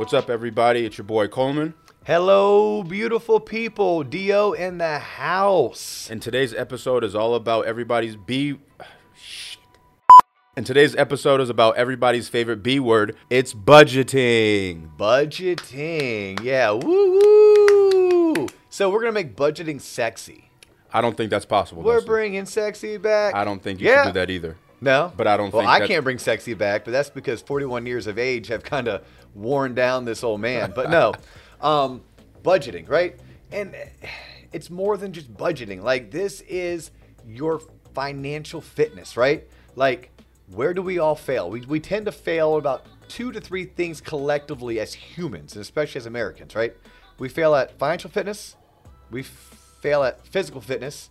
What's up, everybody? It's your boy Coleman. Hello, beautiful people. Dio in the house. And today's episode is all about everybody's B. Shit. And today's episode is about everybody's favorite B word. It's budgeting. Budgeting. Yeah. Woo woo. So we're going to make budgeting sexy. I don't think that's possible. We're Dustin. bringing sexy back. I don't think you Yeah. should do that either. No, But I don't well, think I can't bring sexy back, but that's because 41 years of age have kind of worn down this old man. But no, um, budgeting, right? And it's more than just budgeting. Like this is your financial fitness, right? Like where do we all fail? We we tend to fail about two to three things collectively as humans, and especially as Americans, right? We fail at financial fitness, we fail at physical fitness,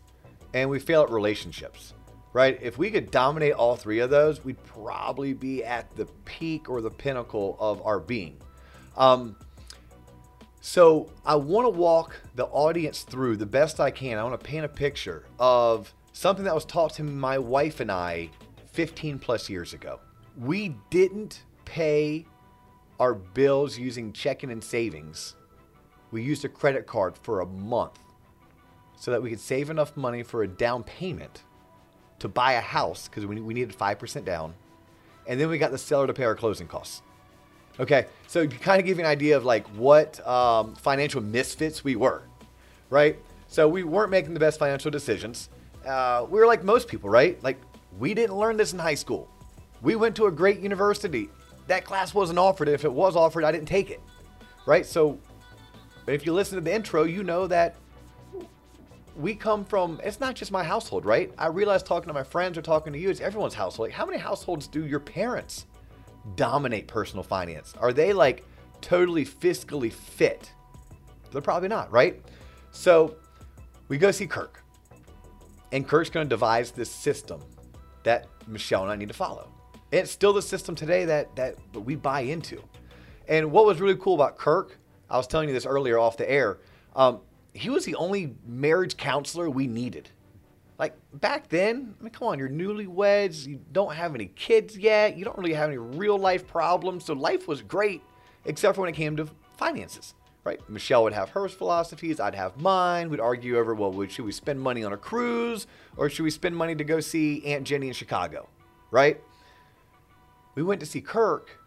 and we fail at relationships right? If we could dominate all three of those, we'd probably be at the peak or the pinnacle of our being. Um, so I want to walk the audience through the best I can. I want to paint a picture of something that was taught to my wife and I 15 plus years ago. We didn't pay our bills using checking and savings. We used a credit card for a month so that we could save enough money for a down payment to buy a house because we, we needed 5% down. And then we got the seller to pay our closing costs. Okay, so kind of give you an idea of like what um, financial misfits we were, right? So we weren't making the best financial decisions. Uh, we were like most people, right? Like we didn't learn this in high school. We went to a great university. That class wasn't offered. If it was offered, I didn't take it, right? So, if you listen to the intro, you know that we come from it's not just my household right? I realize talking to my friends or talking to you it's everyone's household. Like how many households do your parents dominate personal finance? Are they like totally fiscally fit? They're probably not right? So we go see kirk and kirk's going to devise this system that michelle and i need to follow. And it's still the system today that that we buy into. And what was really cool about kirk i was telling you this earlier off the air um, he was the only marriage counselor we needed. Like back then, I mean, come on, you're newlyweds, you don't have any kids yet, you don't really have any real life problems, so life was great, except for when it came to finances, right? Michelle would have her philosophies, I'd have mine. We'd argue over, well, should we spend money on a cruise or should we spend money to go see Aunt Jenny in Chicago, right? We went to see Kirk,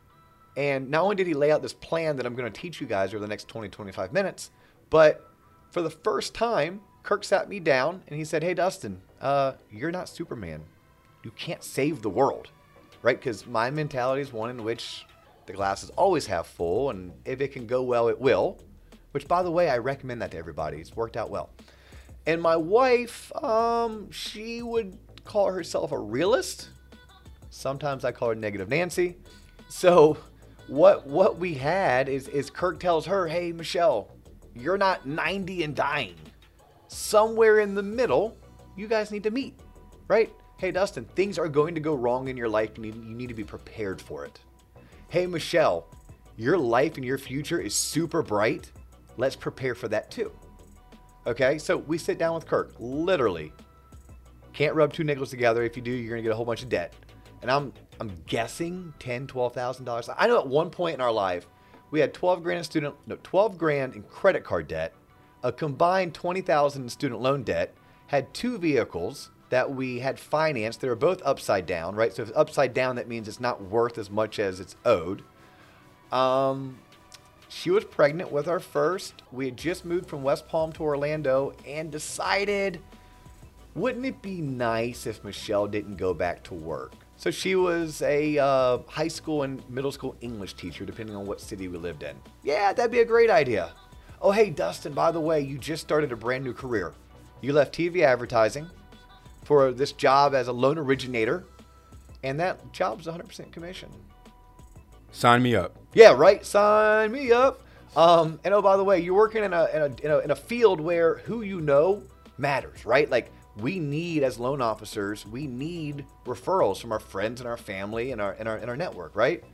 and not only did he lay out this plan that I'm going to teach you guys over the next 20, 25 minutes, but for the first time, Kirk sat me down and he said, Hey, Dustin, uh, you're not Superman. You can't save the world, right? Because my mentality is one in which the glass is always half full, and if it can go well, it will. Which, by the way, I recommend that to everybody. It's worked out well. And my wife, um, she would call herself a realist. Sometimes I call her Negative Nancy. So, what what we had is is Kirk tells her, "Hey, Michelle, you're not 90 and dying. Somewhere in the middle, you guys need to meet, right? Hey, Dustin, things are going to go wrong in your life. You need, you need to be prepared for it. Hey, Michelle, your life and your future is super bright. Let's prepare for that too. Okay, so we sit down with Kirk, literally. Can't rub two nickels together. If you do, you're gonna get a whole bunch of debt. And I'm I'm guessing ten, twelve thousand dollars. I know at one point in our life, we had 12 grand in student no 12 grand in credit card debt a combined 20000 in student loan debt had two vehicles that we had financed they were both upside down right? So if it's upside down that means it's not worth as much as it's owed. Um she was pregnant with our first. We had just moved from west palm to orlando and decided wouldn't it be nice if michelle didn't go back to work so she was a uh, high school and middle school English teacher, depending on what city we lived in. Yeah, that'd be a great idea. Oh, hey, Dustin, by the way, you just started a brand new career. You left TV advertising for this job as a loan originator, and that job's 100% commission. Sign me up. Yeah, right. Sign me up. Um, and oh, by the way, you're working in a, in a in a in a field where who you know matters, right? Like we need as loan officers, we need referrals from our friends and our family and our and our and our network, right?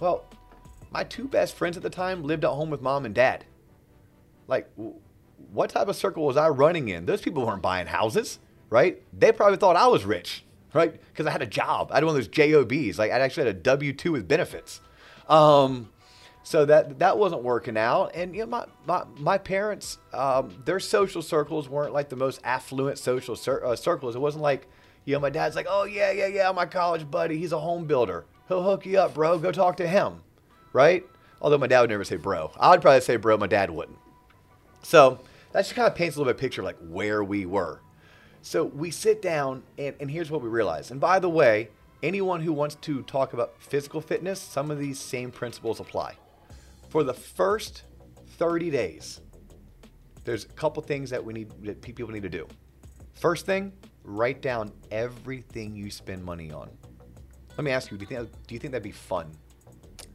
Well, my two best friends at the time lived at home with mom and dad. Like, what type of circle was I running in? Those people weren't buying houses, right? They probably thought I was rich, right? Because I had a job. I had one of those JOBs. Like, I actually had a W 2 with benefits. Um, So that that wasn't working out, and you know, my my, my parents, um, their social circles weren't like the most affluent social cir- uh, circles. It wasn't like, you know, my dad's like, oh yeah, yeah, yeah, my college buddy, he's a home builder. He'll hook you up, bro. Go talk to him, right? Although my dad would never say bro. I would probably say bro. My dad wouldn't. So that just kind of paints a little bit of picture like where we were. So we sit down, and, and here's what we realize. And by the way, anyone who wants to talk about physical fitness, some of these same principles apply. For the first 30 days, there's a couple things that we need that people need to do. First thing, write down everything you spend money on. Let me ask you, do you think do you think that'd be fun?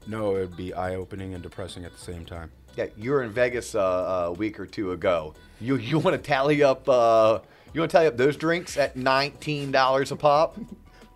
No, it'd be eye-opening and depressing at the same time. Yeah, you were in Vegas uh, a week or two ago. You you want to tally up uh, you want to tally up those drinks at nineteen dollars a pop?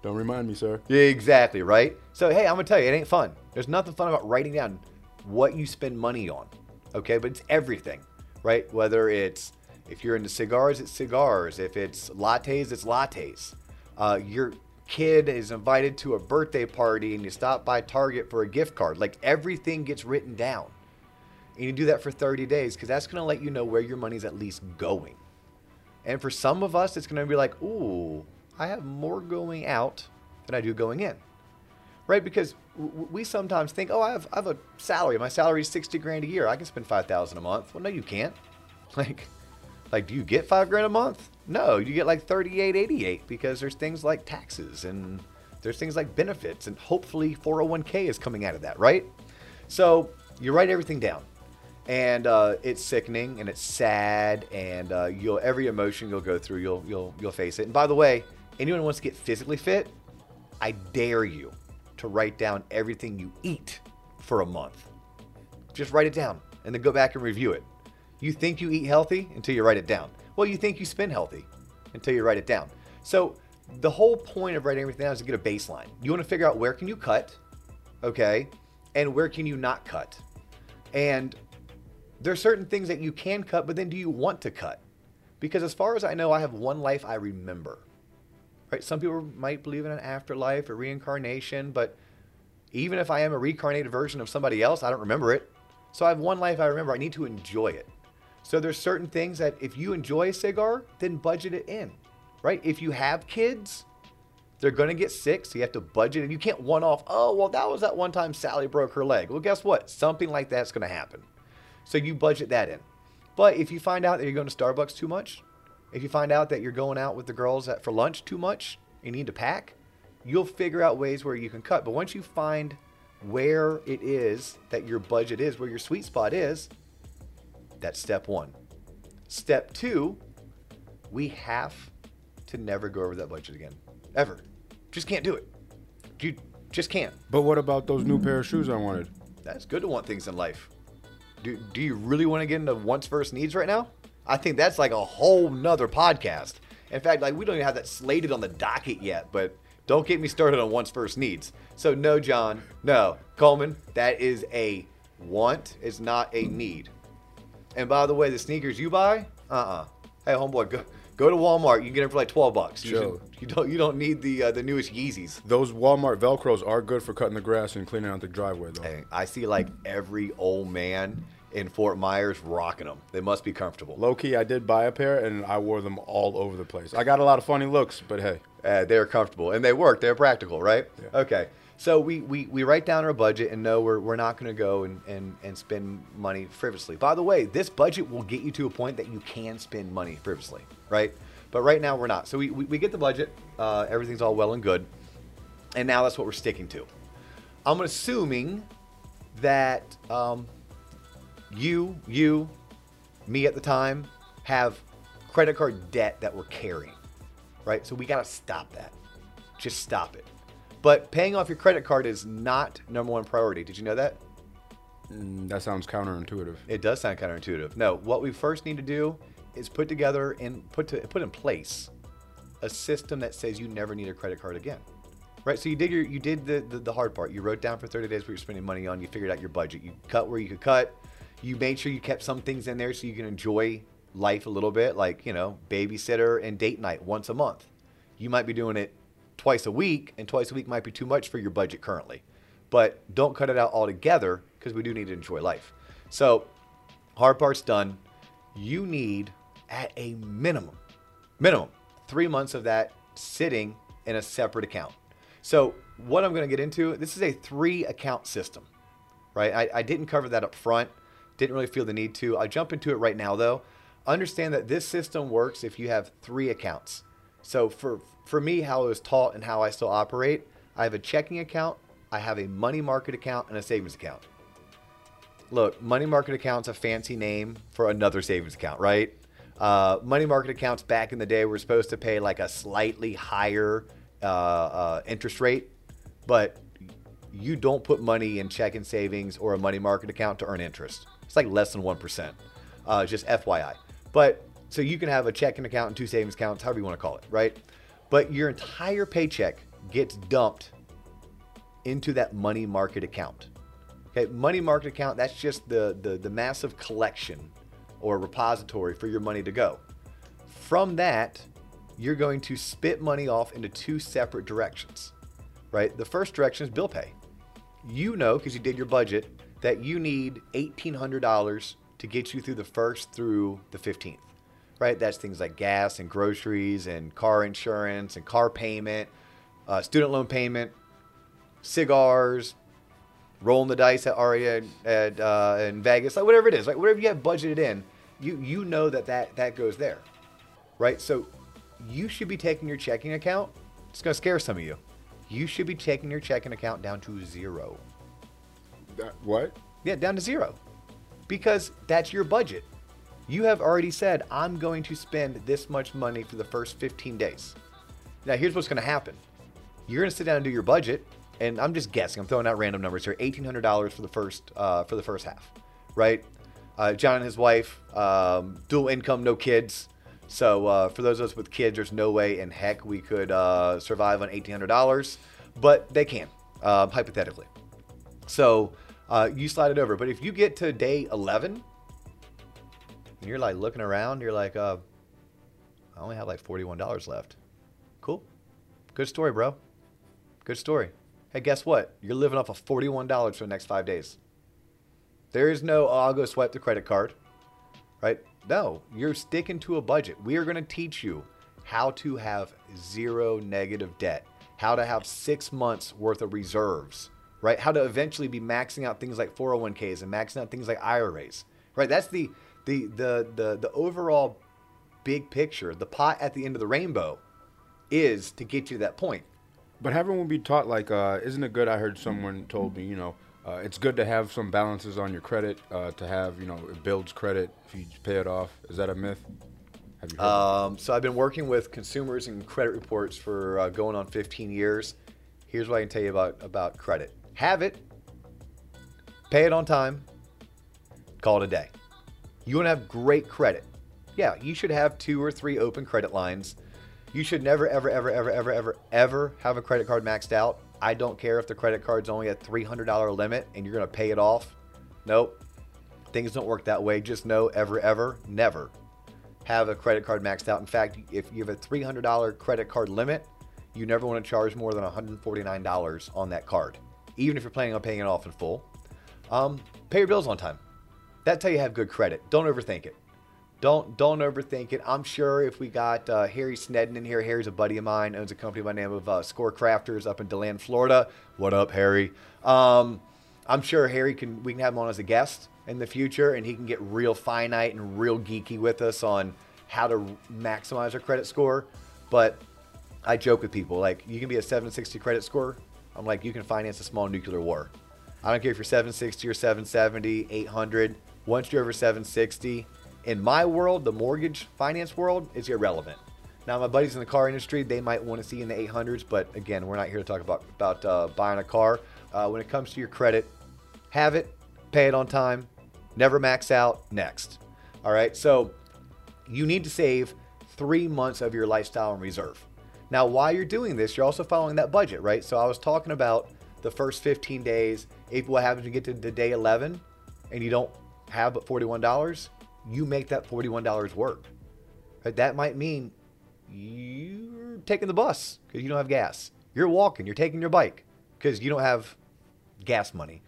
Don't remind me, sir. Yeah, exactly, right? So hey, I'm gonna tell you, it ain't fun. There's nothing fun about writing down what you spend money on. Okay, but it's everything, right? Whether it's if you're into cigars, it's cigars. If it's lattes, it's lattes. Uh, your kid is invited to a birthday party and you stop by Target for a gift card. Like everything gets written down. And you do that for 30 days because that's going to let you know where your money's at least going. And for some of us, it's going to be like, ooh, I have more going out than I do going in. Right? Because we sometimes think, oh, I have, I have a salary. My salary is 60 grand a year. I can spend 5,000 a month. Well, no, you can't. Like, like, do you get five grand a month? No, you get like 3888 because there's things like taxes and there's things like benefits and hopefully 401k is coming out of that, right? So you write everything down and uh, it's sickening and it's sad and uh, you'll every emotion you'll go through you'll you'll you'll face it. And by the way, anyone wants to get physically fit, I dare you to write down everything you eat for a month. Just write it down and then go back and review it. You think you eat healthy until you write it down. Well, you think you spend healthy until you write it down. So the whole point of writing everything down is to get a baseline. You want to figure out where can you cut, okay, and where can you not cut. And there are certain things that you can cut, but then do you want to cut? Because as far as I know, I have one life I remember. Right? Some people might believe in an afterlife or reincarnation, but even if I am a reincarnated version of somebody else, I don't remember it. So I have one life I remember. I need to enjoy it. So there's certain things that if you enjoy a cigar, then budget it in. Right? If you have kids, they're going to get sick, so you have to budget and you can't one off, "Oh, well that was that one time Sally broke her leg." Well, guess what? Something like that's going to happen. So you budget that in. But if you find out that you're going to Starbucks too much, if you find out that you're going out with the girls at, for lunch too much, you need to pack, you'll figure out ways where you can cut. But once you find where it is that your budget is, where your sweet spot is, that's step one. Step two, we have to never go over that budget again. Ever. Just can't do it. You just can't. But what about those new pair of shoes I wanted? That's good to want things in life. Do, do you really want to get into wants versus needs right now? I think that's like a whole nother podcast. In fact, like we don't even have that slated on the docket yet, but don't get me started on wants first needs. So no, John, no, Coleman, that is a want, it's not a need. And by the way, the sneakers you buy, uh-uh. Hey, homeboy, go go to Walmart. You can get them for like twelve bucks. You, Joe. should- you don't you don't need the uh, the newest Yeezys. Those Walmart Velcros are good for cutting the grass and cleaning out the driveway, though. Hey, I see like every old man in Fort Myers rocking them. They must be comfortable. Low key, I did buy a pair and I wore them all over the place. I got a lot of funny looks, but hey, Uh, they're comfortable and they work. They're practical, right? Okay. So we, we, we write down our budget and know we're, we're not going to go and, and, and spend money frivolously. By the way, this budget will get you to a point that you can spend money frivolously, right? But right now we're not. So we, we, we get the budget. Uh, everything's all well and good. And now that's what we're sticking to. I'm assuming that um, you, you, me at the time, have credit card debt that we're carrying, right? So we got to stop that. Just stop it. But paying off your credit card is not number one priority. Did you know that? mm, that sounds counterintuitive. It does sound counterintuitive. No, what we first need to do is put together and put to put in place a system that says you never need a credit card again. Right? So you did your you did the, the, the hard part. You wrote down for 30 days what you're spending money on, you figured out your budget. You cut where you could cut. You made sure you kept some things in there so you can enjoy life a little bit, like, you know, babysitter and date night once a month. You might be doing it twice a week, and twice a week might be too much for your budget currently. But don't cut it out altogether because we do need to enjoy life. So, hard part's done. You need, at a minimum, minimum, three months of that sitting in a separate account. So, what I'm going to get into, this is a three account system, right? I, I didn't cover that up front, didn't really feel the need to. I'll jump into it right now, though. Understand that this system works if you have three accounts. So, for, for me, how it was taught and how I still operate, I have a checking account, I have a money market account, and a savings account. Look, money market account's a fancy name for another savings account, right? Uh, money market accounts back in the day were supposed to pay like a slightly higher uh, uh, interest rate, but you don't put money in checking savings or a money market account to earn interest. It's like less than 1%. Uh, just FYI. But so you can have a checking account and two savings accounts, however you want to call it, right? But your entire paycheck gets dumped into that money market account. Okay, money market account, that's just the, the, the massive collection or repository for your money to go. From that, you're going to spit money off into two separate directions, right? The first direction is bill pay. You know, because you did your budget, that you need $1,800 to get you through the first through the 15th, right? That's things like gas and groceries and car insurance and car payment, uh, student loan payment, cigars, rolling the dice at Aria at uh, in Vegas, like whatever it is, like whatever you have budgeted in, you you know that that that goes there, right? So you should be taking your checking account. It's gonna scare some of you. You should be taking your checking account down to zero. That, what? Yeah, down to zero, because that's your budget. You have already said I'm going to spend this much money for the first 15 days. Now here's what's gonna happen. You're gonna sit down and do your budget and I'm just guessing. I'm throwing out random numbers here. Eighteen hundred dollars for the first uh, for the first half, right? Uh, John and his wife, um, dual income, no kids. So uh, for those of us with kids, there's no way in heck we could uh, survive on eighteen hundred dollars, but they can, uh, hypothetically. So uh, you slide it over. But if you get to day eleven, and you're like looking around, you're like, uh, I only have like forty-one dollars left. Cool, good story, bro. Good story. Hey, guess what? You're living off of $41 for the next five days. There is no, oh, I'll go swipe the credit card, right? No, you're sticking to a budget. We are going to teach you how to have zero negative debt, how to have six months worth of reserves, right? How to eventually be maxing out things like 401ks and maxing out things like IRAs, right? That's the, the, the, the, the overall big picture. The pot at the end of the rainbow is to get you to that point. But haven't we be taught like, uh, isn't it good? I heard someone told me, you know, uh, it's good to have some balances on your credit. Uh, to have, you know, it builds credit if you pay it off. Is that a myth? Have you heard um, so I've been working with consumers and credit reports for uh, going on 15 years. Here's what I can tell you about about credit: have it, pay it on time, call it a day. You want to have great credit. Yeah, you should have two or three open credit lines you should never, ever, ever, ever, ever, ever, ever have a credit card maxed out. I don't care if the credit card's only a $300 limit and you're going to pay it off. Nope. Things don't work that way. Just know ever, ever, never have a credit card maxed out. In fact, if you have a $300 credit card limit, you never want to charge more than $149 on that card, even if you're planning on paying it off in full. Um, pay your bills on time. That's how you have good credit. Don't overthink it. Don't don't overthink it. I'm sure if we got uh, Harry Snedden in here, Harry's a buddy of mine, owns a company by the name of uh, Score Crafters up in Deland, Florida. What up, Harry? Um, I'm sure Harry can. We can have him on as a guest in the future, and he can get real finite and real geeky with us on how to maximize our credit score. But I joke with people like, you can be a 760 credit score. I'm like, you can finance a small nuclear war. I don't care if you're 760 or 770, 800. Once you're over 760 in my world, the mortgage finance world, is irrelevant. Now, my buddies in the car industry, they might want to see in the 800s, but again, we're not here to talk about about uh, buying a car. Uh, when it comes to your credit, have it, pay it on time, never max out. Next, all right. So you need to save three months of your lifestyle and reserve. Now, while you're doing this, you're also following that budget, right? So I was talking about the first 15 days. If what happens to get to, to day 11 and you don't have but $41, you make that $41 work. That might mean you're taking the bus because you don't have gas. You're walking, you're taking your bike because you don't have gas money.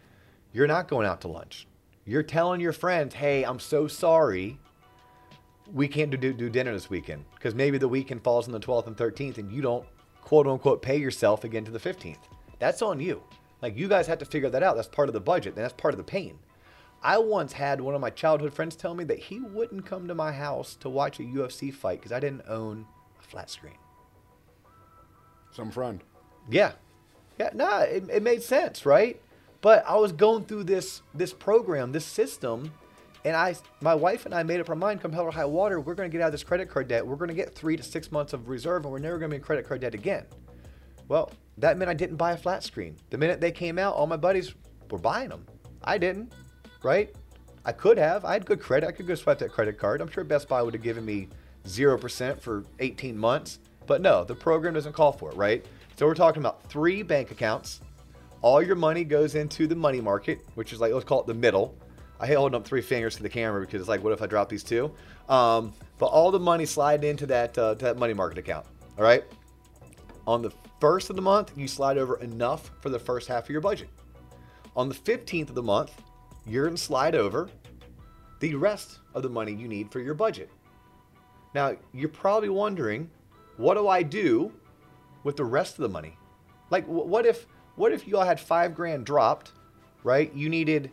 You're not going out to lunch. You're telling your friends, hey, I'm so sorry. We can't do, do dinner this weekend because maybe the weekend falls on the 12th and 13th and you don't quote unquote pay yourself again to the 15th. That's on you. Like you guys have to figure that out. That's part of the budget and that's part of the pain. I once had one of my childhood friends tell me that he wouldn't come to my house to watch a UFC fight because I didn't own a flat screen. Some friend. Yeah. Yeah, nah, it, it made sense, right? But I was going through this this program, this system, and I my wife and I made up our mind, come hell or high water, we're gonna get out of this credit card debt. We're gonna get three to six months of reserve and we're never gonna be in credit card debt again. Well, that meant I didn't buy a flat screen. The minute they came out, all my buddies were buying them. I didn't, right? I could have. I had good credit. I could go swipe that credit card. I'm sure Best Buy would have given me 0% for 18 months. But no, the program doesn't call for it, right? So we're talking about three bank accounts. All your money goes into the money market, which is like, let's call it the middle. I hate holding up three fingers to the camera because it's like, what if I drop these two? Um, but all the money slide into that, uh, that money market account. All right. On the first of the month, you slide over enough for the first half of your budget. On the 15th of the month, you're going to slide over the rest of the money you need for your budget. Now, you're probably wondering, what do I do with the rest of the money? Like, what if what if you all had five grand dropped, right? You needed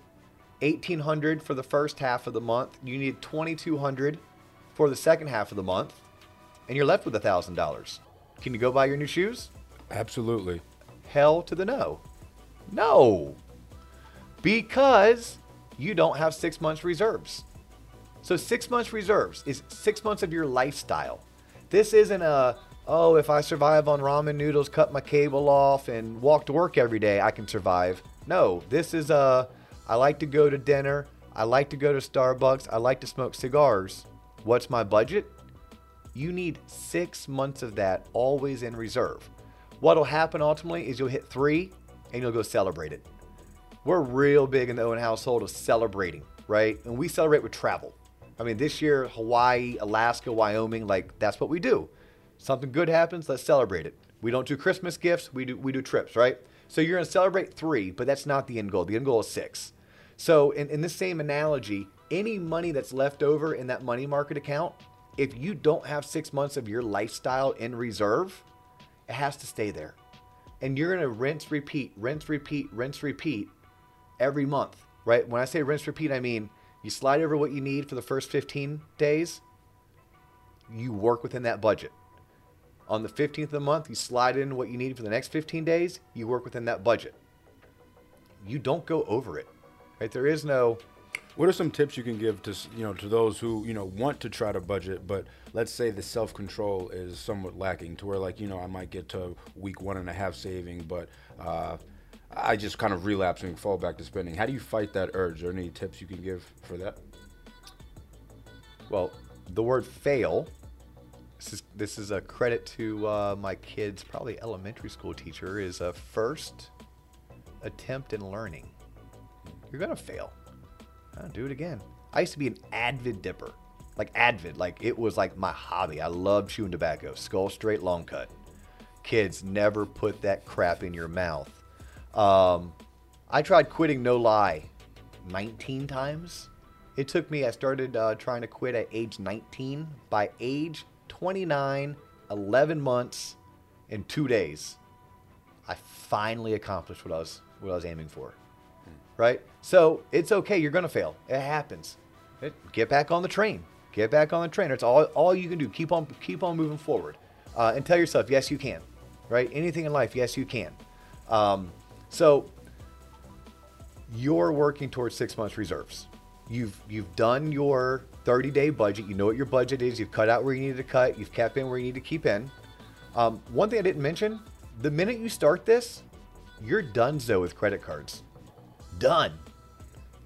1800 for the first half of the month. You need 2200 for the second half of the month, and you're left with a thousand dollars. Can you go buy your new shoes? Absolutely. Hell to the no. No. Because you don't have six months reserves. So six months reserves is six months of your lifestyle. This isn't a oh, if I survive on ramen noodles, cut my cable off, and walk to work every day, I can survive. No, this is a I like to go to dinner. I like to go to Starbucks. I like to smoke cigars. What's my budget? You need six months of that always in reserve. What'll happen ultimately is you'll hit three and you'll go celebrate it. We're real big in the Owen household of celebrating, right? And we celebrate with travel. I mean, this year, Hawaii, Alaska, Wyoming, like that's what we do. Something good happens, let's celebrate it. We don't do Christmas gifts, we do we do trips, right? So you're gonna celebrate three, but that's not the end goal. The end goal is six. So in, in the same analogy, any money that's left over in that money market account, if you don't have six months of your lifestyle in reserve, it has to stay there. And you're gonna rinse, repeat, rinse, repeat, rinse, repeat every month, right? When I say rinse, repeat, I mean you slide over what you need for the first 15 days, you work within that budget. On the 15th of the month, you slide in what you need for the next 15 days, you work within that budget. You don't go over it. Right? There is no What are some tips you can give to you know to those who you know want to try to budget, but let's say the self control is somewhat lacking, to where like you know I might get to week one and a half saving, but uh, I just kind of relapse and fall back to spending. How do you fight that urge? Are there any tips you can give for that? Well, the word fail. This is this is a credit to uh, my kid's probably elementary school teacher. Is a first attempt in learning. You're gonna fail. I'll do it again. I used to be an avid dipper, like avid, like it was like my hobby. I loved chewing tobacco, Skoal straight, long cut. Kids, never put that crap in your mouth. Um, I tried quitting, no lie, 19 times. It took me, I started uh, trying to quit at age 19. By age 29, 11 months, and two days, I finally accomplished what I was, what I was aiming for. Right? So it's okay. You're going to fail. It happens. Get back on the train. Get back on the train. It's all, all you can do. Keep on, keep on moving forward. Uh, and tell yourself, yes, you can. Right? Anything in life, yes, you can. Um, so you're working towards six months reserves. You've you've done your 30 day budget. You know what your budget is. You've cut out where you need to cut. You've kept in where you need to keep in. Um, one thing I didn't mention: the minute you start this, you're done so with credit cards. Done.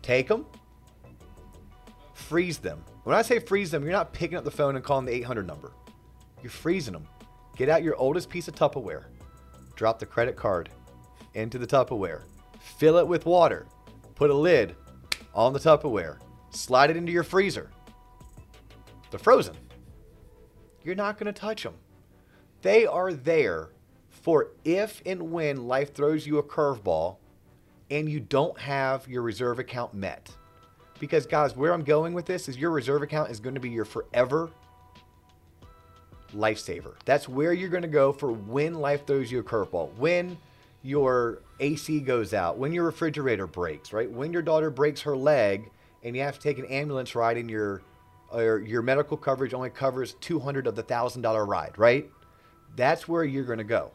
Take them. Freeze them. When I say freeze them, you're not picking up the phone and calling the 800 number. You're freezing them. Get out your oldest piece of Tupperware. Drop the credit card into the Tupperware. Fill it with water. Put a lid on the Tupperware. Slide it into your freezer. They're frozen. You're not going to touch them. They are there for if and when life throws you a curveball and you don't have your reserve account met. Because, guys, where I'm going with this is your reserve account is going to be your forever lifesaver. That's where you're going to go for when life throws you a curveball, when your AC goes out, when your refrigerator breaks, right? When your daughter breaks her leg and you have to take an ambulance ride and your or your medical coverage only covers 200 of the $1000 ride, right? That's where you're going to go.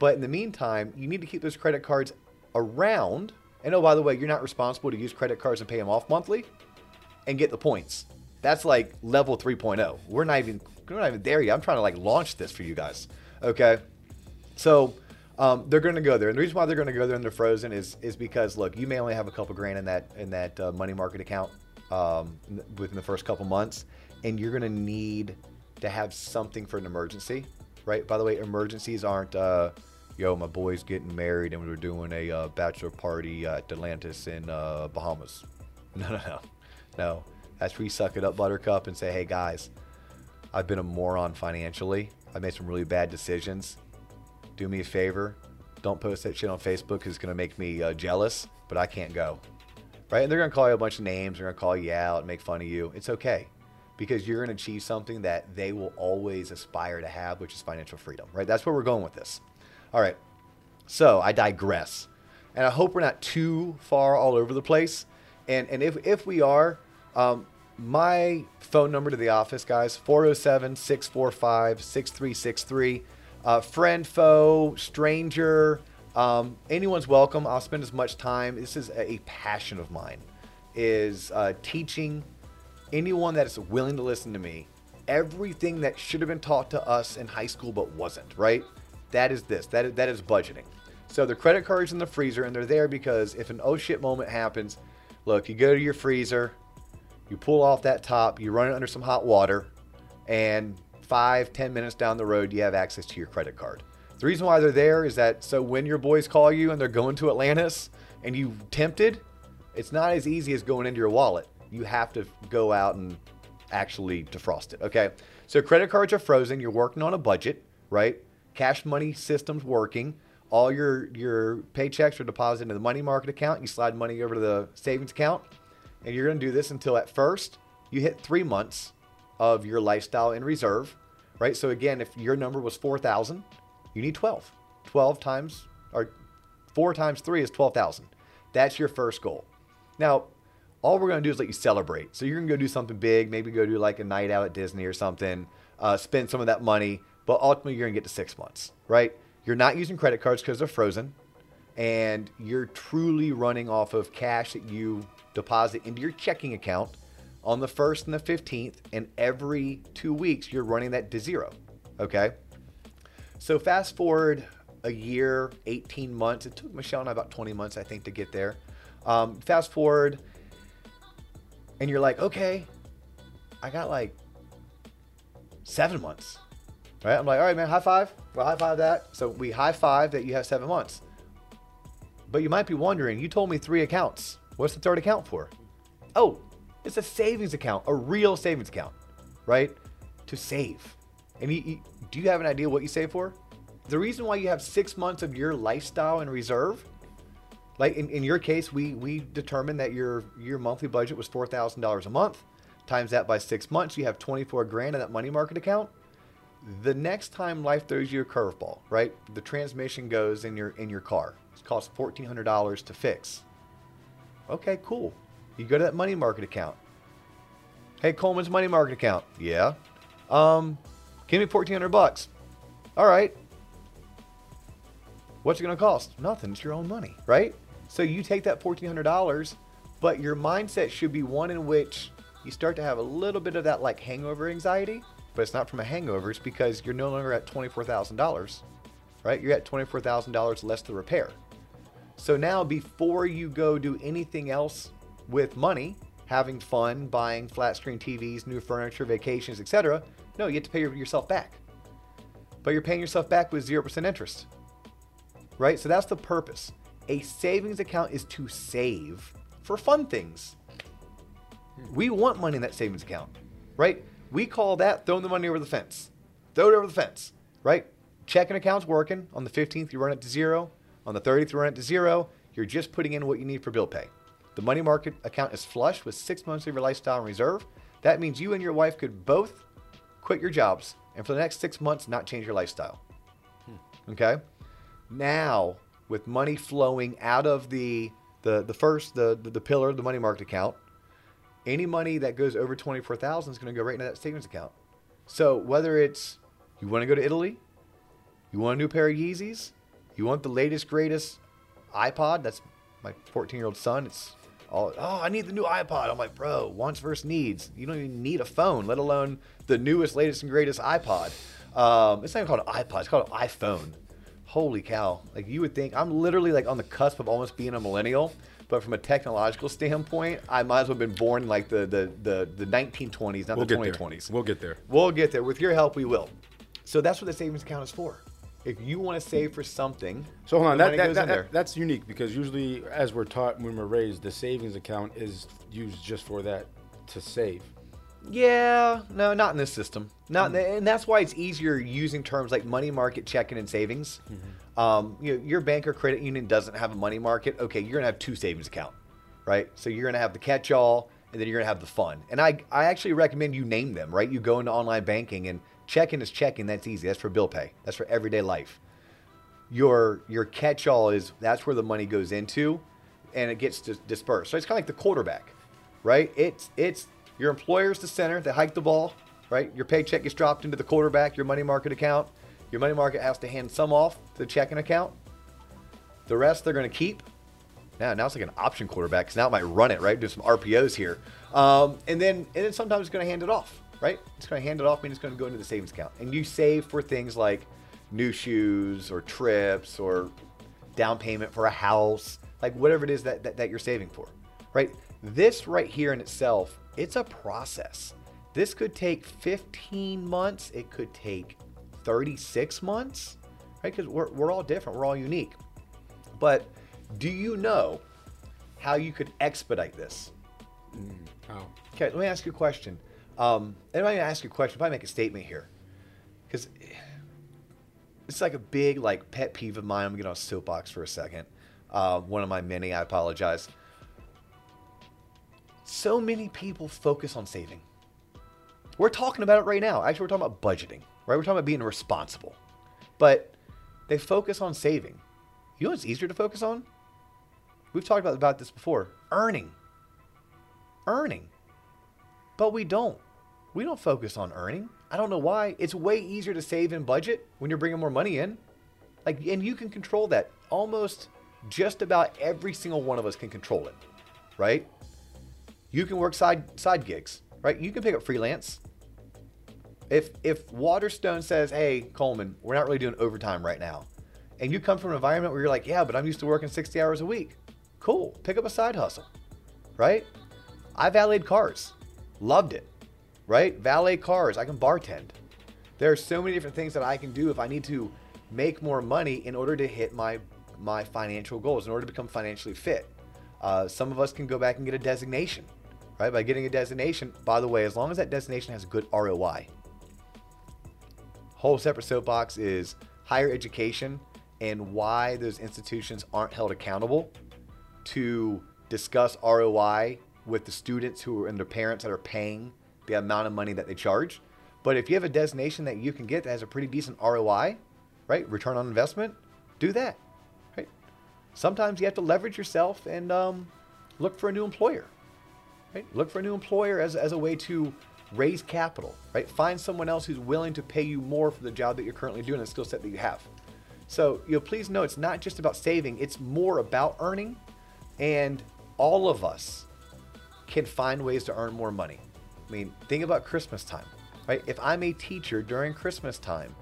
But in the meantime, you need to keep those credit cards around. And oh, by the way, you're not responsible to use credit cards and pay them off monthly and get the points. That's like level 3.0. We're not even we're not even there yet. I'm trying to like launch this for you guys. Okay. So um, they're going to go there, and the reason why they're going to go there and they're frozen is is because look, you may only have a couple grand in that in that uh, money market account um, within the first couple months, and you're going to need to have something for an emergency, right? By the way, emergencies aren't. Uh, Yo, my boy's getting married, and we were doing a uh, bachelor party at Atlantis in uh, Bahamas. No, no, no, no. That's where you suck it up, Buttercup, and say, "Hey guys, I've been a moron financially. I made some really bad decisions do me a favor. Don't post that shit on Facebook because it's going to make me uh, jealous, but I can't go. Right? And they're going to call you a bunch of names. They're going to call you out and make fun of you. It's okay because you're going to achieve something that they will always aspire to have, which is financial freedom. Right? That's where we're going with this. All right. So I digress. And I hope we're not too far all over the place. And, and if, if we are, um, my phone number to the office, guys, 407 645 6363. Uh, friend, foe, stranger, um, anyone's welcome. I'll spend as much time. This is a passion of mine, is uh, teaching anyone that is willing to listen to me everything that should have been taught to us in high school but wasn't. Right? That is this. That is, that is budgeting. So the credit cards in the freezer, and they're there because if an oh shit moment happens, look, you go to your freezer, you pull off that top, you run it under some hot water, and five, ten minutes down the road, you have access to your credit card. The reason why they're there is that so when your boys call you and they're going to Atlantis and you tempted, it's not as easy as going into your wallet. You have to go out and actually defrost it. Okay. So credit cards are frozen. You're working on a budget, right? Cash money system's working. All your your paychecks are deposited into the money market account. You slide money over to the savings account, and you're going to do this until at first you hit three months of your lifestyle in reserve, right? So again, if your number was 4,000, you need 12. 12 times, or 4 times 3 is 12,000. That's your first goal. Now, all we're going to do is let you celebrate. So you're going to go do something big, maybe go do like a night out at Disney or something, uh, spend some of that money, but ultimately you're going to get to six months, right? You're not using credit cards because they're frozen, and you're truly running off of cash that you deposit into your checking account on the 1st and the 15th, and every two weeks you're running that to zero. Okay? So fast forward a year, 18 months. It took Michelle and I about 20 months, I think, to get there. Um, fast forward, and you're like, okay, I got like seven months. Right? I'm like, all right, man, high five. Well, high five that. So we high five that you have seven months. But you might be wondering, you told me three accounts. What's the third account for? Oh, it's a savings account, a real savings account, right? To save. And you, you, do you have an idea what you save for? The reason why you have six months of your lifestyle in reserve, like in, in your case, we we determined that your your monthly budget was four thousand dollars a month. Times that by six months, you have twenty four grand in that money market account. The next time life throws you a curveball, right? The transmission goes in your in your car. It costs fourteen hundred dollars to fix. Okay, cool. You go to that money market account. Hey, Coleman's money market account. Yeah. Um, give me 1400 bucks. All right. What's it going to cost? Nothing. It's your own money, right? So you take that $1,400, but your mindset should be one in which you start to have a little bit of that like hangover anxiety, but it's not from a hangover. It's because you're no longer at $24,000, right? You're at $24,000 less to repair. So now before you go do anything else with money, having fun, buying flat screen TVs, new furniture, vacations, etc. No, you get to pay yourself back. But you're paying yourself back with 0% interest. Right? So that's the purpose. A savings account is to save for fun things. We want money in that savings account, right? We call that throwing the money over the fence. Throw it over the fence, right? Checking account's working. On the 15th, you run it to zero. On the 30th, you run it to zero You're just putting in what you need for bill pay. The money market account is flush with six months of your lifestyle in reserve. That means you and your wife could both quit your jobs and for the next six months not change your lifestyle. Hmm. Okay. Now, with money flowing out of the the the first the the, the pillar, the money market account, any money that goes over twenty four thousand is going to go right into that savings account. So whether it's you want to go to Italy, you want a new pair of Yeezys, you want the latest greatest iPod. That's my fourteen year old son. It's all oh I need the new iPod. I'm like bro, wants versus needs. You don't even need a phone, let alone the newest, latest, and greatest iPod. Um, it's not even called an iPod. It's called an iPhone. Holy cow! Like you would think, I'm literally like on the cusp of almost being a millennial. But from a technological standpoint, I might as well have been born in like the the the, the 1920s, not We'll the get there. 2020s. We'll get there. We'll get there. With your help, we will. So that's what the savings account is for. If you want to save for something, So hold on, that, that, that, that- that's unique because usually, as we're taught when we're raised, the savings account is used just for that to save. Yeah, no, not in this system. Not, and that's why it's easier using terms like money market, checking, and savings. Mm-hmm. Um, you know, your bank or credit union doesn't have a money market. Okay, you're gonna have two savings account, right? So you're gonna have the catch-all, and then you're gonna have the fun. And I, I actually recommend you name them. Right? You go into online banking, and checking is checking. That's easy. That's for bill pay. That's for everyday life. Your your catch-all is that's where the money goes into, and it gets dis- dispersed. So it's kind of like the quarterback, right? It's it's your employer's the center. They hike the ball, right? Your paycheck gets dropped into the quarterback, your money market account. Your money market has to hand some off to the checking account. The rest they're going to keep. Now, now it's like an option quarterback because now it might run it, right? Do some RPOs here, um, and then and then sometimes it's going to hand it off, right? It's going to hand it off, and it's going to go into the savings account, and you save for things like new shoes or trips or down payment for a house, like whatever it is that, that, that you're saving for, right? This right here in itself, it's a process. This could take 15 months, it could take 36 months, right? Because we're, we're all different, we're all unique. But do you know how you could expedite this? How? Okay, let me ask you a question. Um, and I'm going to ask you a question, if I make a statement here, because it's like a big like pet peeve of mine. I'm gonna get on a soapbox for a second. Uh, one of my many. I apologize. So many people focus on saving. We're talking about it right now. Actually, we're talking about budgeting, right? We're talking about being responsible, but they focus on saving. You know what's easier to focus on? We've talked about, about this before. Earning. Earning. But we don't. We don't focus on earning. I don't know why. It's way easier to save and budget when you're bringing more money in. Like, and you can control that. Almost just about every single one of us can control it, right? You can work side side gigs, right? You can pick up freelance. If if Waterstone says, "Hey, Coleman, we're not really doing overtime right now," and you come from an environment where you're like, "Yeah, but I'm used to working 60 hours a week," cool. Pick up a side hustle, right? I valeted cars, loved it, right? Valet cars, I can bartend. There are so many different things that I can do if I need to make more money in order to hit my my financial goals, in order to become financially fit. Uh, some of us can go back and get a designation, right? By getting a designation, by the way, as long as that designation has a good ROI. Whole separate soapbox is higher education and why those institutions aren't held accountable to discuss ROI with the students who are and their parents that are paying the amount of money that they charge. But if you have a designation that you can get that has a pretty decent ROI, right, return on investment, do that, right? Sometimes you have to leverage yourself and um, look for a new employer, right? Look for a new employer as, as a way to raise capital, right? Find someone else who's willing to pay you more for the job that you're currently doing and the skill set that you have. So, you know, please know it's not just about saving, it's more about earning. And all of us can find ways to earn more money. I mean, think about Christmas time, right? If I'm a teacher during Christmas time,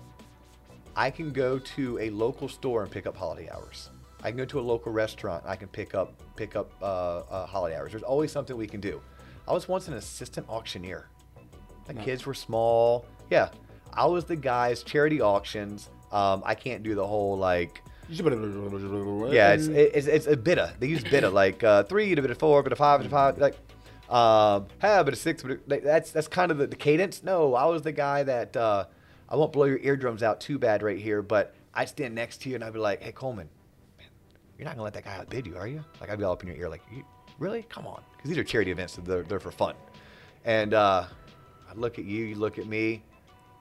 I can go to a local store and pick up holiday hours. I can go to a local restaurant. I can pick up pick up uh, uh, holiday hours. There's always something we can do. I was once an assistant auctioneer. My kids were small. Yeah, I was the guy's charity auctions. Um, I can't do the whole like yeah, it's it's, it's a bit of they use bit of like uh, three to bit of four, bit of five, bit of five, like um, have bit of six. Of, like, that's that's kind of the, the cadence. No, I was the guy that uh, I won't blow your eardrums out too bad right here, but I'd stand next to you and I'd be like, hey Coleman, man, you're not gonna let that guy outbid you, are you? Like I'd be all up in your ear, like, you, really? Come on, because these are charity events, so they're, they're for fun. And uh, I'd look at you, you look at me,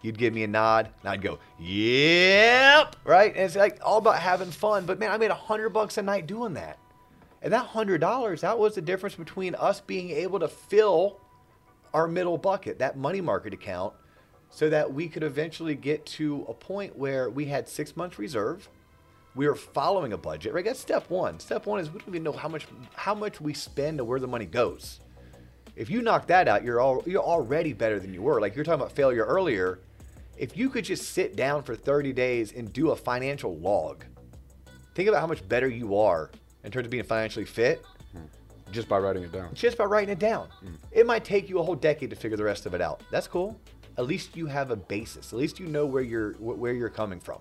you'd give me a nod, and I'd go, yep, right? And it's like all about having fun. But man, I made a hundred bucks a night doing that. And that hundred dollars, that was the difference between us being able to fill our middle bucket, that money market account, so that we could eventually get to a point where we had six months reserve. We were following a budget, right? That's step one. Step one is we don't even know how much how much we spend and where the money goes. If you knock that out, you're all you're already better than you were. Like you're talking about failure earlier. If you could just sit down for 30 days and do a financial log, think about how much better you are in terms of being financially fit hmm. Just by writing it down. just by writing it down. Hmm. It might take you a whole decade to figure the rest of it out. That's cool. At least you have a basis. At least you know where you're wh- where you're coming from.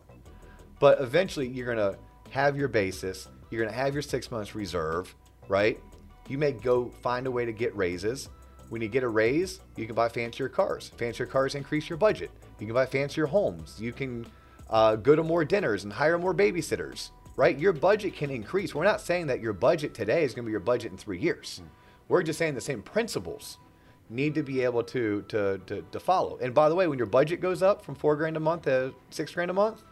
But eventually, you're gonna have your basis. You're gonna have your six months reserve, right? You may go find a way to get raises. When you get a raise, you can buy fancier cars. Fancier cars increase your budget. You can buy fancier homes. You can uh, go to more dinners and hire more babysitters, right? Your budget can increase. We're not saying that your budget today is going to be your budget in three years. We're just saying the same principles need to be able to, to, to, to follow. And by the way, when your budget goes up from four grand a month to six grand a month,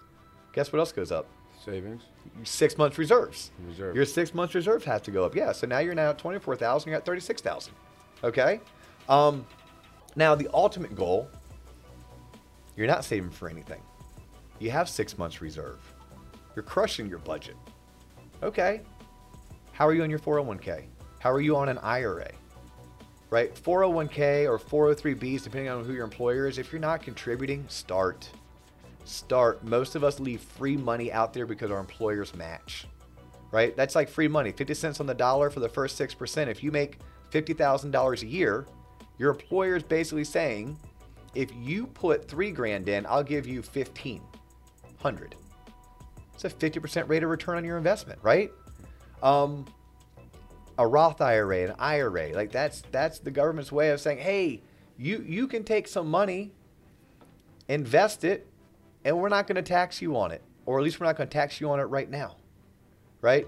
guess what else goes up? Savings. Six months reserves. Reserve. Your six months reserve has to go up. Yeah. So now you're now at 24,000, you're at 36,000. Okay. Um, now the ultimate goal, you're not saving for anything. You have six months reserve. You're crushing your budget. Okay. How are you on your 401k? How are you on an IRA? Right? 401k or 403bs, depending on who your employer is, if you're not contributing, start. Start. Most of us leave free money out there because our employers match. Right? That's like free money. 50 cents on the dollar for the first 6%. If you make $50,000 a year, your employer is basically saying, if you put three grand in, I'll give you 1500 It's a 50% rate of return on your investment, right? Um, a Roth IRA, an IRA, like that's that's the government's way of saying, hey, you you can take some money, invest it, and we're not going to tax you on it, or at least we're not going to tax you on it right now, right?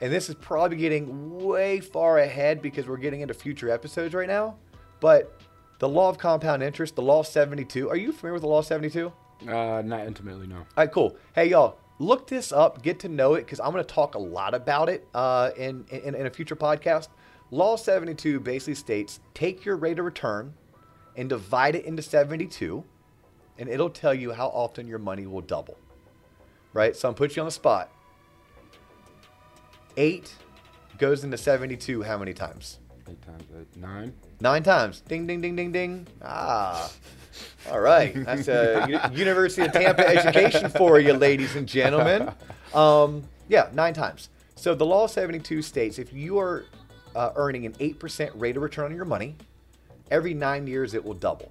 And this is probably getting way far ahead because we're getting into future episodes right now. But the law of compound interest, the law of 72. Are you familiar with the law of 72? Uh, not intimately, no. All right, cool. Hey, y'all, look this up, get to know it, because I'm going to talk a lot about it uh, in, in, in a future podcast. Law 72 basically states take your rate of return and divide it into 72, and it'll tell you how often your money will double. Right? So I'm putting you on the spot. Eight goes into 72 how many times? Eight times eight, nine. Nine times. Ding, ding, ding, ding, ding. Ah. All right. That's a University of Tampa education for you, ladies and gentlemen. Um, yeah, nine times. So the law of 72 states if you are uh, earning an 8% rate of return on your money, every nine years it will double.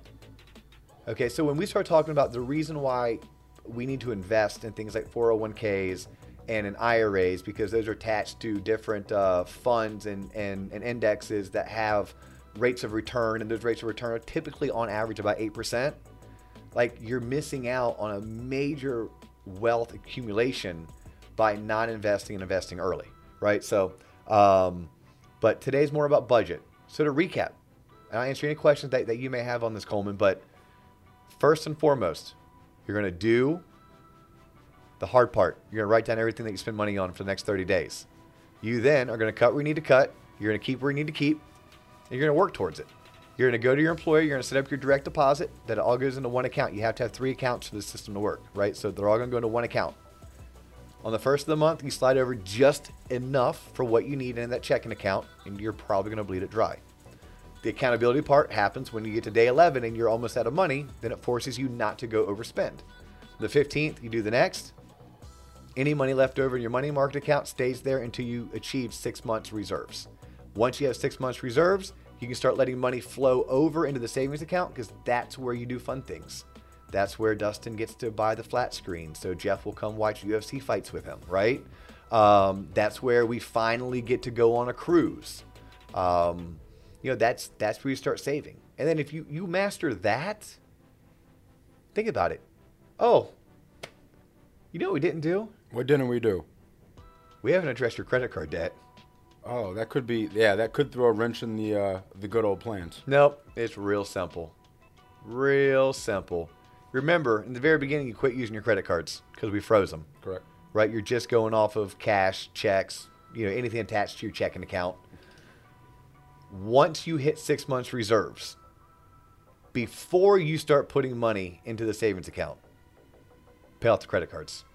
Okay, so when we start talking about the reason why we need to invest in things like 401ks and in IRAs, because those are attached to different uh, funds and, and, and indexes that have rates of return, and those rates of return are typically on average about 8%. Like you're missing out on a major wealth accumulation by not investing and investing early, right? So, um, but today's more about budget. So to recap, and I'll answer any questions that, that you may have on this, Coleman, but first and foremost, you're going to do the hard part. You're going to write down everything that you spend money on for the next 30 days. You then are going to cut where you need to cut. You're going to keep where you need to keep. You're going to work towards it. You're going to go to your employer. You're going to set up your direct deposit. That all goes into one account. You have to have three accounts for the system to work, right? So they're all going to go into one account. On the first of the month, you slide over just enough for what you need in that checking account, and you're probably going to bleed it dry. The accountability part happens when you get to day 11 and you're almost out of money, then it forces you not to go overspend. The 15th, you do the next. Any money left over in your money market account stays there until you achieve six months reserves. Once you have six months reserves, you can start letting money flow over into the savings account because that's where you do fun things. That's where Dustin gets to buy the flat screen, so Jeff will come watch UFC fights with him, right? Um, that's where we finally get to go on a cruise. Um, you know, that's that's where you start saving. And then if you you master that, think about it. Oh, you know what we didn't do? What didn't we do? We haven't addressed your credit card debt. Oh, that could be. Yeah, that could throw a wrench in the uh, the good old plans. Nope, it's real simple. Real simple. Remember, in the very beginning, you quit using your credit cards because we froze them, Correct. right? You're just going off of cash, checks, you know, anything attached to your checking account. Once you hit six months reserves, before you start putting money into the savings account, pay off the credit cards.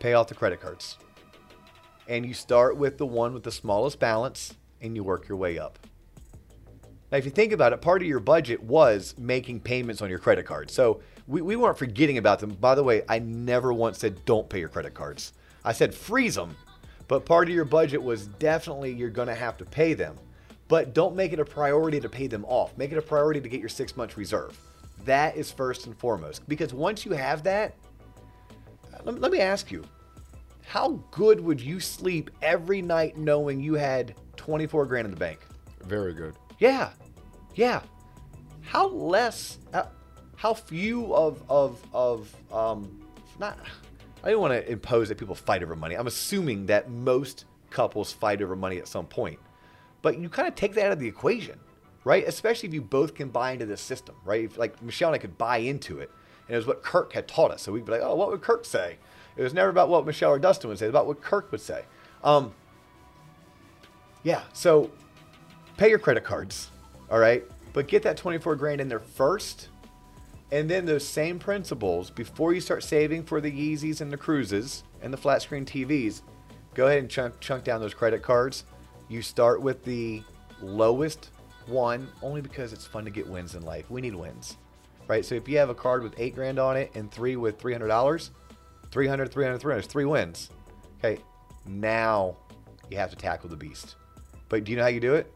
Pay off the credit cards. And you start with the one with the smallest balance and you work your way up. Now, if you think about it, part of your budget was making payments on your credit card. So we, we weren't forgetting about them. By the way, I never once said don't pay your credit cards. I said freeze them. But part of your budget was definitely you're going to have to pay them. But don't make it a priority to pay them off. Make it a priority to get your six months reserve. That is first and foremost. Because once you have that, let, let me ask you how good would you sleep every night knowing you had 24 grand in the bank? Very good. Yeah, yeah. How less, how, how few of of of um, not. I don't want to impose that people fight over money. I'm assuming that most couples fight over money at some point, but you kind of take that out of the equation, right? Especially if you both can buy into this system, right? If, like Michelle and I could buy into it, and it was what Kirk had taught us. So we'd be like, oh, what would Kirk say? It was never about what Michelle or Dustin would say. About what Kirk would say. Um, yeah. So pay your credit cards, all right? But get that 24 grand in there first. And then those same principles, before you start saving for the Yeezys and the cruises and the flat screen TVs, go ahead and chunk, chunk down those credit cards. You start with the lowest one, only because it's fun to get wins in life. We need wins, right? So if you have a card with eight grand on it and three with $300, 300, 300, 300, is three wins. Okay, now you have to tackle the beast. But do you know how you do it?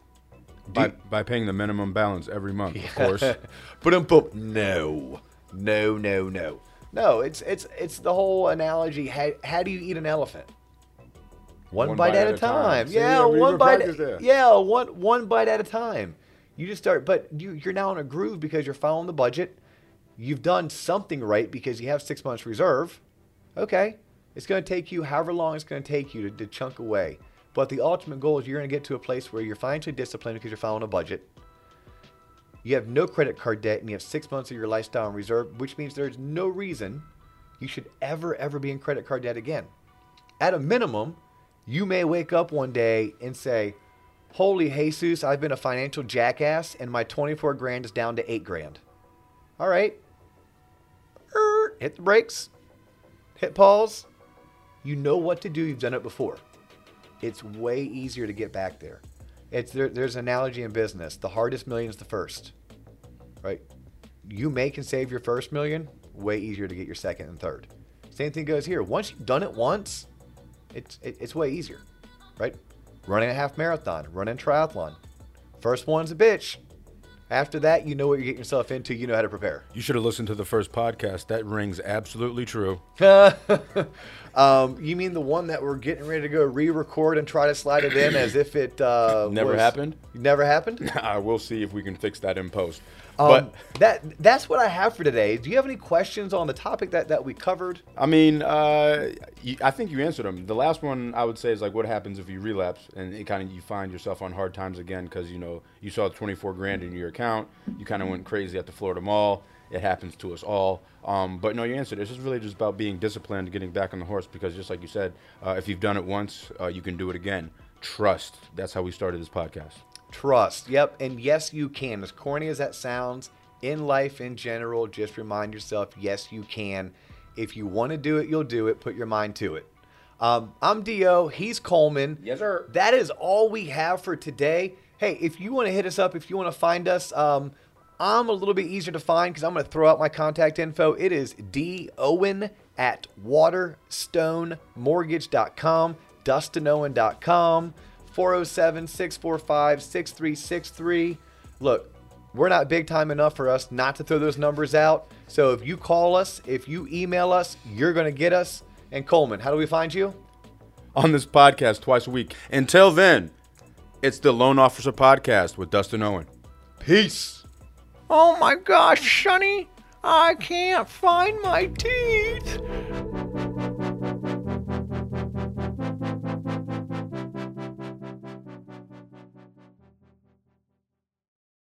By, by paying the minimum balance every month, of course. But um, boom. No, no, no, no, no. It's it's it's the whole analogy. How, how do you eat an elephant? One, bite, at, a time. See, Yeah, we one bite. there. Yeah, one one bite at a time. You just start, but you you're now in a groove because you're following the budget. You've done something right because you have six months reserve. Okay, it's going to take you however long it's going to take you to, to chunk away. But the ultimate goal is you're going to get to a place where you're financially disciplined because you're following a budget. You have no credit card debt and you have six months of your lifestyle in reserve, which means there's no reason you should ever, ever be in credit card debt again. At a minimum, you may wake up one day and say, Holy Jesus, I've been a financial jackass and my 24 grand is down to eight grand. All right. Er, Hit the brakes, hit pause. You know what to do, you've done it before. It's way easier to get back there. It's there, there's an analogy in business. The hardest million is the first, right? You make and save your first million, way easier to get your second and third. Same thing goes here. Once you've done it once, it's it, it's way easier, right? Running a half marathon, running triathlon. First one's a bitch. After that, you know what you're getting yourself into. You know how to prepare. You should have listened to the first podcast. That rings absolutely true. um, you mean the one that we're getting ready to go re-record and try to slide it in as if it uh, Never was- happened? Never happened. I will see if we can fix that in post. Um, but that that's what I have for today. Do you have any questions on the topic that, that we covered? I mean, uh, I think you answered them. The last one I would say is like, what happens if you relapse and it kind of you find yourself on hard times again because you know you saw 24 grand in your account, you kind of went crazy at the Florida Mall. It happens to us all. Um, but no, you answered. It's just really just about being disciplined, getting back on the horse because just like you said, uh, if you've done it once, uh, you can do it again. Trust. That's how we started this podcast. Trust. Yep. And yes, you can. As corny as that sounds, in life in general, just remind yourself, yes, you can. If you want to do it, you'll do it. Put your mind to it. Um, I'm Dio. He's Coleman. Yes, sir. That is all we have for today. Hey, if you want to hit us up, if you want to find us, um, I'm a little bit easier to find because I'm going to throw out my contact info. It is D Owen at waterstonemortgage.com, dustinowen.com, 407 645 6363. Look, we're not big time enough for us not to throw those numbers out. So if you call us, if you email us, you're going to get us. And Coleman, how do we find you? On this podcast twice a week. Until then, it's the Loan Officer Podcast with Dustin Owen. Peace. Oh my gosh, Sonny, I can't find my teeth.